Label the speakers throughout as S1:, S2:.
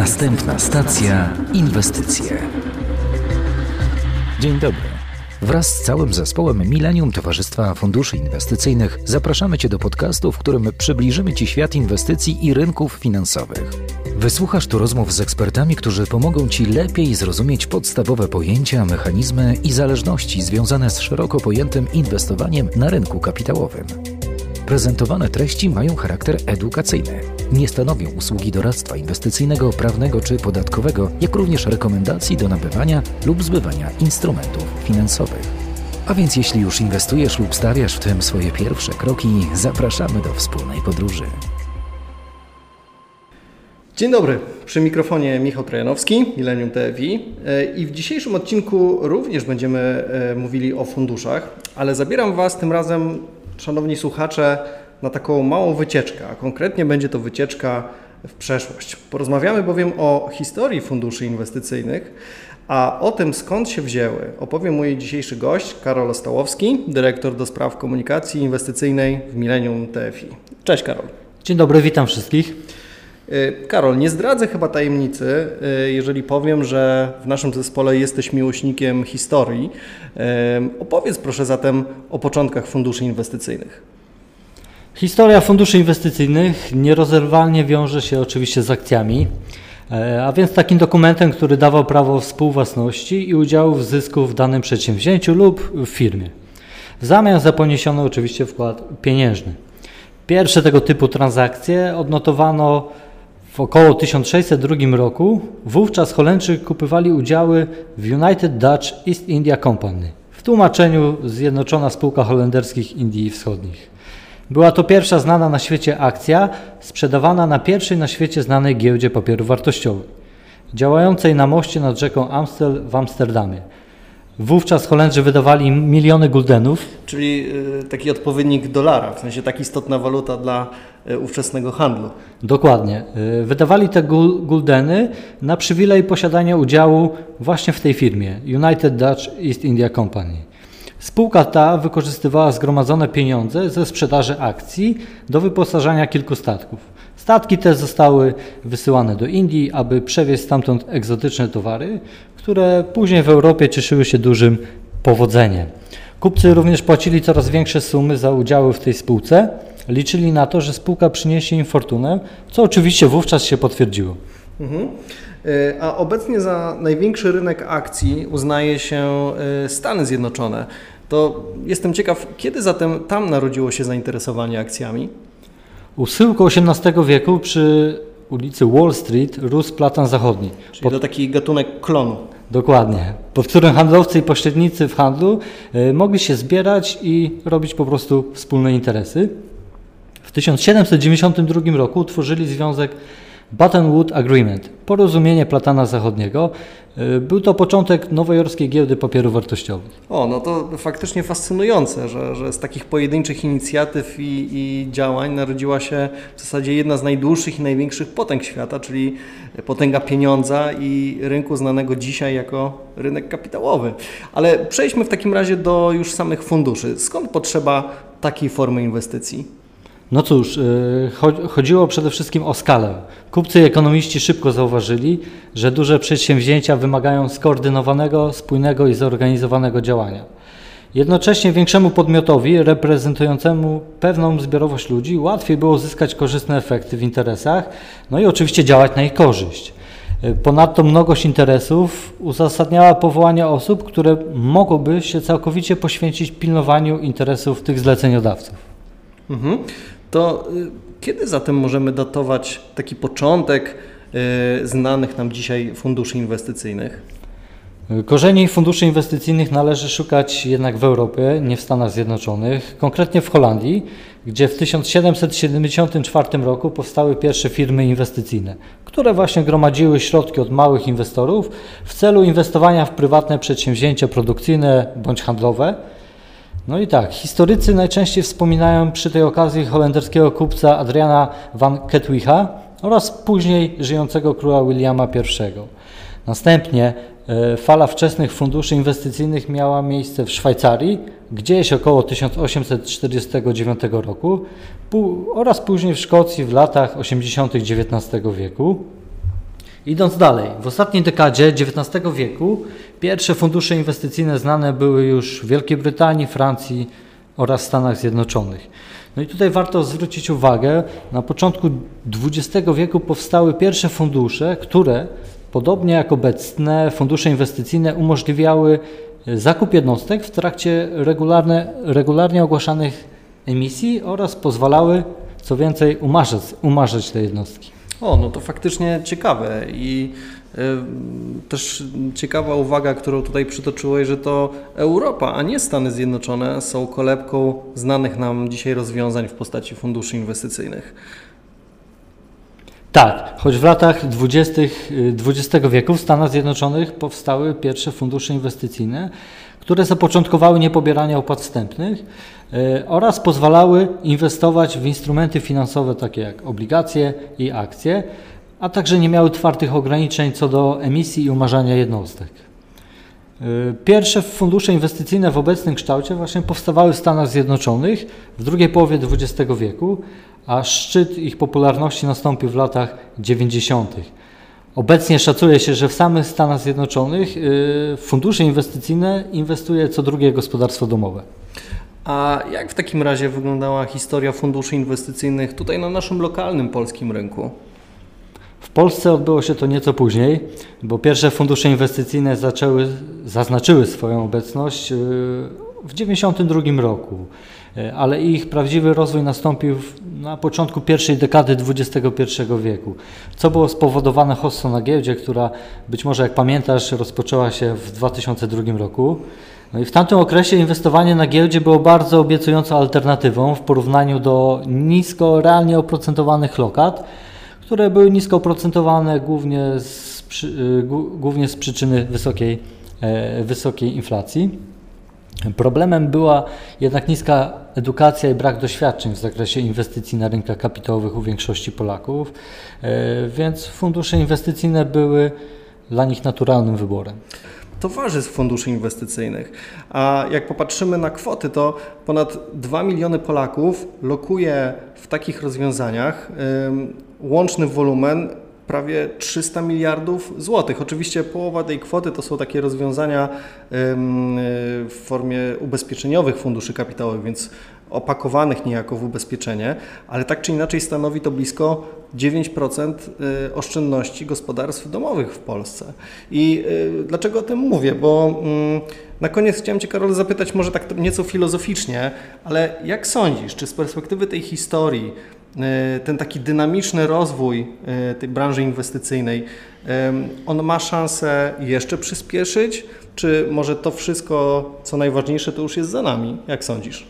S1: Następna stacja inwestycje. Dzień dobry. Wraz z całym zespołem Millennium Towarzystwa Funduszy Inwestycyjnych zapraszamy Cię do podcastu, w którym przybliżymy Ci świat inwestycji i rynków finansowych. Wysłuchasz tu rozmów z ekspertami, którzy pomogą Ci lepiej zrozumieć podstawowe pojęcia, mechanizmy i zależności związane z szeroko pojętym inwestowaniem na rynku kapitałowym. Prezentowane treści mają charakter edukacyjny. Nie stanowią usługi doradztwa inwestycyjnego, prawnego czy podatkowego, jak również rekomendacji do nabywania lub zbywania instrumentów finansowych. A więc jeśli już inwestujesz lub stawiasz w tym swoje pierwsze kroki, zapraszamy do wspólnej podróży.
S2: Dzień dobry, przy mikrofonie Michał Trojanowski, Millennium TFI i w dzisiejszym odcinku również będziemy e, mówili o funduszach, ale zabieram Was tym razem szanowni słuchacze, na taką małą wycieczkę, a konkretnie będzie to wycieczka w przeszłość. Porozmawiamy bowiem o historii funduszy inwestycyjnych, a o tym skąd się wzięły opowie mój dzisiejszy gość, Karol Ostałowski, dyrektor do spraw komunikacji inwestycyjnej w Millennium TFI. Cześć Karol.
S3: Dzień dobry, witam wszystkich.
S2: Y, Karol, nie zdradzę chyba tajemnicy, y, jeżeli powiem, że w naszym zespole jesteś miłośnikiem historii. Y, opowiedz proszę zatem o początkach funduszy inwestycyjnych.
S3: Historia funduszy inwestycyjnych nierozerwalnie wiąże się oczywiście z akcjami, a więc takim dokumentem, który dawał prawo współwłasności i udziału w zysku w danym przedsięwzięciu lub w firmie. W zamian za poniesiony oczywiście wkład pieniężny. Pierwsze tego typu transakcje odnotowano w około 1602 roku wówczas Holendrzy kupywali udziały w United Dutch East India Company, w tłumaczeniu Zjednoczona Spółka Holenderskich Indii Wschodnich. Była to pierwsza znana na świecie akcja sprzedawana na pierwszej na świecie znanej giełdzie papierów wartościowych, działającej na moście nad rzeką Amstel w Amsterdamie. Wówczas Holendrzy wydawali miliony guldenów.
S2: Czyli y, taki odpowiednik dolara, w sensie tak istotna waluta dla y, ówczesnego handlu.
S3: Dokładnie. Y, wydawali te guldeny na przywilej posiadania udziału właśnie w tej firmie United Dutch East India Company. Spółka ta wykorzystywała zgromadzone pieniądze ze sprzedaży akcji do wyposażania kilku statków. Statki te zostały wysyłane do Indii, aby przewieźć stamtąd egzotyczne towary, które później w Europie cieszyły się dużym powodzeniem. Kupcy również płacili coraz większe sumy za udziały w tej spółce. Liczyli na to, że spółka przyniesie im fortunę, co oczywiście wówczas się potwierdziło. Mhm.
S2: E, a obecnie za największy rynek akcji uznaje się e, Stany Zjednoczone. To jestem ciekaw, kiedy zatem tam narodziło się zainteresowanie akcjami?
S3: U schyłku XVIII wieku przy ulicy Wall Street rósł platan zachodni.
S2: Czyli pod... to taki gatunek klonu.
S3: Dokładnie, pod którym handlowcy i pośrednicy w handlu y, mogli się zbierać i robić po prostu wspólne interesy. W 1792 roku utworzyli związek Button Wood Agreement, porozumienie Platana Zachodniego. Y, był to początek nowojorskiej giełdy papierów wartościowych.
S2: O, no to faktycznie fascynujące, że, że z takich pojedynczych inicjatyw i, i działań narodziła się w zasadzie jedna z najdłuższych i największych potęg świata, czyli potęga pieniądza i rynku znanego dzisiaj jako rynek kapitałowy. Ale przejdźmy w takim razie do już samych funduszy. Skąd potrzeba takiej formy inwestycji?
S3: No cóż, y, chodziło przede wszystkim o skalę. Kupcy i ekonomiści szybko zauważyli, że duże przedsięwzięcia wymagają skoordynowanego, spójnego i zorganizowanego działania. Jednocześnie większemu podmiotowi reprezentującemu pewną zbiorowość ludzi łatwiej było zyskać korzystne efekty w interesach, no i oczywiście działać na ich korzyść. Y, ponadto mnogość interesów uzasadniała powołanie osób, które mogłyby się całkowicie poświęcić pilnowaniu interesów tych zleceniodawców.
S2: Mhm. To y, kiedy zatem możemy datować taki początek y, znanych nam dzisiaj funduszy inwestycyjnych?
S3: Korzeni funduszy inwestycyjnych należy szukać jednak w Europie, nie w Stanach Zjednoczonych, konkretnie w Holandii, gdzie w 1774 roku powstały pierwsze firmy inwestycyjne, które właśnie gromadziły środki od małych inwestorów w celu inwestowania w prywatne przedsięwzięcia produkcyjne bądź handlowe no i tak, historycy najczęściej wspominają przy tej okazji holenderskiego kupca Adriana van Ketwicha oraz później żyjącego króla Williama I. Następnie e, fala wczesnych funduszy inwestycyjnych miała miejsce w Szwajcarii, gdzieś około 1849 roku oraz później w Szkocji w latach 80. XIX wieku. Idąc dalej, w ostatniej dekadzie XIX wieku pierwsze fundusze inwestycyjne znane były już w Wielkiej Brytanii, Francji oraz Stanach Zjednoczonych. No i tutaj warto zwrócić uwagę, na początku XX wieku powstały pierwsze fundusze, które podobnie jak obecne fundusze inwestycyjne umożliwiały zakup jednostek w trakcie regularne, regularnie ogłaszanych emisji oraz pozwalały, co więcej, umarzać, umarzać te jednostki.
S2: O, no to faktycznie ciekawe i y, też ciekawa uwaga, którą tutaj przytoczyłeś, że to Europa, a nie Stany Zjednoczone są kolebką znanych nam dzisiaj rozwiązań w postaci funduszy inwestycyjnych.
S3: Tak, choć w latach 20. XX wieku w Stanach Zjednoczonych powstały pierwsze fundusze inwestycyjne, które zapoczątkowały niepobieranie opłat wstępnych e, oraz pozwalały inwestować w instrumenty finansowe takie jak obligacje i akcje, a także nie miały twardych ograniczeń co do emisji i umarzania jednostek. E, pierwsze fundusze inwestycyjne w obecnym kształcie właśnie powstawały w Stanach Zjednoczonych w drugiej połowie XX wieku, a szczyt ich popularności nastąpił w latach 90. Obecnie szacuje się, że w samych Stanach Zjednoczonych y, fundusze inwestycyjne inwestuje co drugie gospodarstwo domowe.
S2: A jak w takim razie wyglądała historia funduszy inwestycyjnych tutaj na naszym lokalnym polskim rynku?
S3: W Polsce odbyło się to nieco później, bo pierwsze fundusze inwestycyjne zaczęły, zaznaczyły swoją obecność y, w 1992 roku. E, ale ich prawdziwy rozwój nastąpił na początku pierwszej dekady XXI wieku, co było spowodowane hossą na giełdzie, która być może jak pamiętasz rozpoczęła się w 2002 roku. No i w tamtym okresie inwestowanie na giełdzie było bardzo obiecującą alternatywą w porównaniu do nisko realnie oprocentowanych lokat, które były nisko oprocentowane głównie z, y, głównie z przyczyny wysokiej, e, wysokiej inflacji. Problemem była jednak niska edukacja i brak doświadczeń w zakresie inwestycji na rynkach kapitałowych u większości Polaków, e, więc fundusze inwestycyjne były dla nich naturalnym wyborem
S2: towarzystw funduszy inwestycyjnych. A jak popatrzymy na kwoty, to ponad 2 miliony Polaków lokuje w takich rozwiązaniach łączny wolumen prawie 300 miliardów złotych. Oczywiście połowa tej kwoty to są takie rozwiązania w formie ubezpieczeniowych funduszy kapitałowych, więc opakowanych niejako w ubezpieczenie, ale tak czy inaczej stanowi to blisko 9% y, oszczędności gospodarstw domowych w Polsce. I y, dlaczego o tym mówię? Bo mm, na koniec chciałem Cię, Karol, zapytać może tak nieco filozoficznie, ale jak sądzisz, czy z perspektywy tej historii ten taki dynamiczny rozwój e, tej branży inwestycyjnej, on ma szansę jeszcze przyspieszyć, czy może to wszystko, co najważniejsze, to już jest za nami? Jak sądzisz?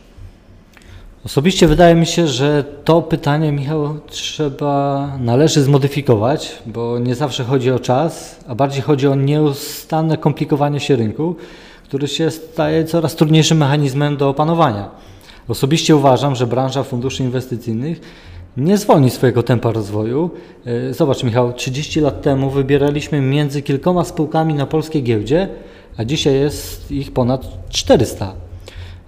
S3: Osobiście wydaje mi się, że to pytanie, Michał, trzeba, należy zmodyfikować, bo nie zawsze chodzi o czas, a bardziej chodzi o nieustanne komplikowanie się rynku, który się staje coraz trudniejszym mechanizmem do opanowania. Osobiście uważam, że branża funduszy inwestycyjnych nie zwolni swojego tempa rozwoju. E, zobacz, Michał, 30 lat temu wybieraliśmy między kilkoma spółkami na polskiej giełdzie, a dzisiaj jest ich ponad 400.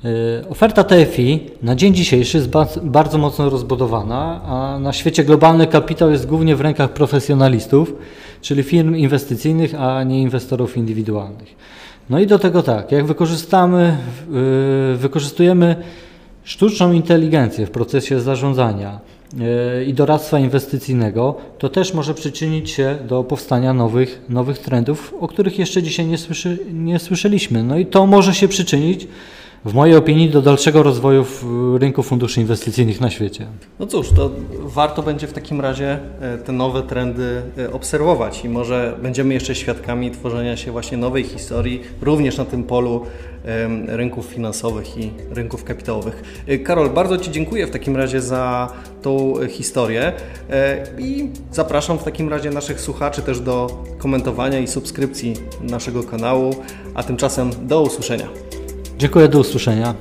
S3: E, oferta TFI na dzień dzisiejszy jest bardzo mocno rozbudowana, a na świecie globalny kapitał jest głównie w rękach profesjonalistów, czyli firm inwestycyjnych, a nie inwestorów indywidualnych. No i do tego tak, jak wykorzystamy, e, wykorzystujemy sztuczną inteligencję w procesie zarządzania, i doradztwa inwestycyjnego, to też może przyczynić się do powstania nowych, nowych trendów, o których jeszcze dzisiaj nie, słyszy, nie słyszeliśmy. No i to może się przyczynić w mojej opinii do dalszego rozwoju rynku funduszy inwestycyjnych na świecie.
S2: No cóż, to warto będzie w takim razie e, te nowe trendy e, obserwować i może będziemy jeszcze świadkami tworzenia się właśnie nowej historii również na tym polu rynków finansowych i rynków kapitałowych. E, Karol, bardzo Ci dziękuję w takim razie za tą historię i zapraszam w takim razie naszych słuchaczy też do komentowania i subskrypcji naszego kanału, a tymczasem do usłyszenia.
S3: Dziękuję, do usłyszenia.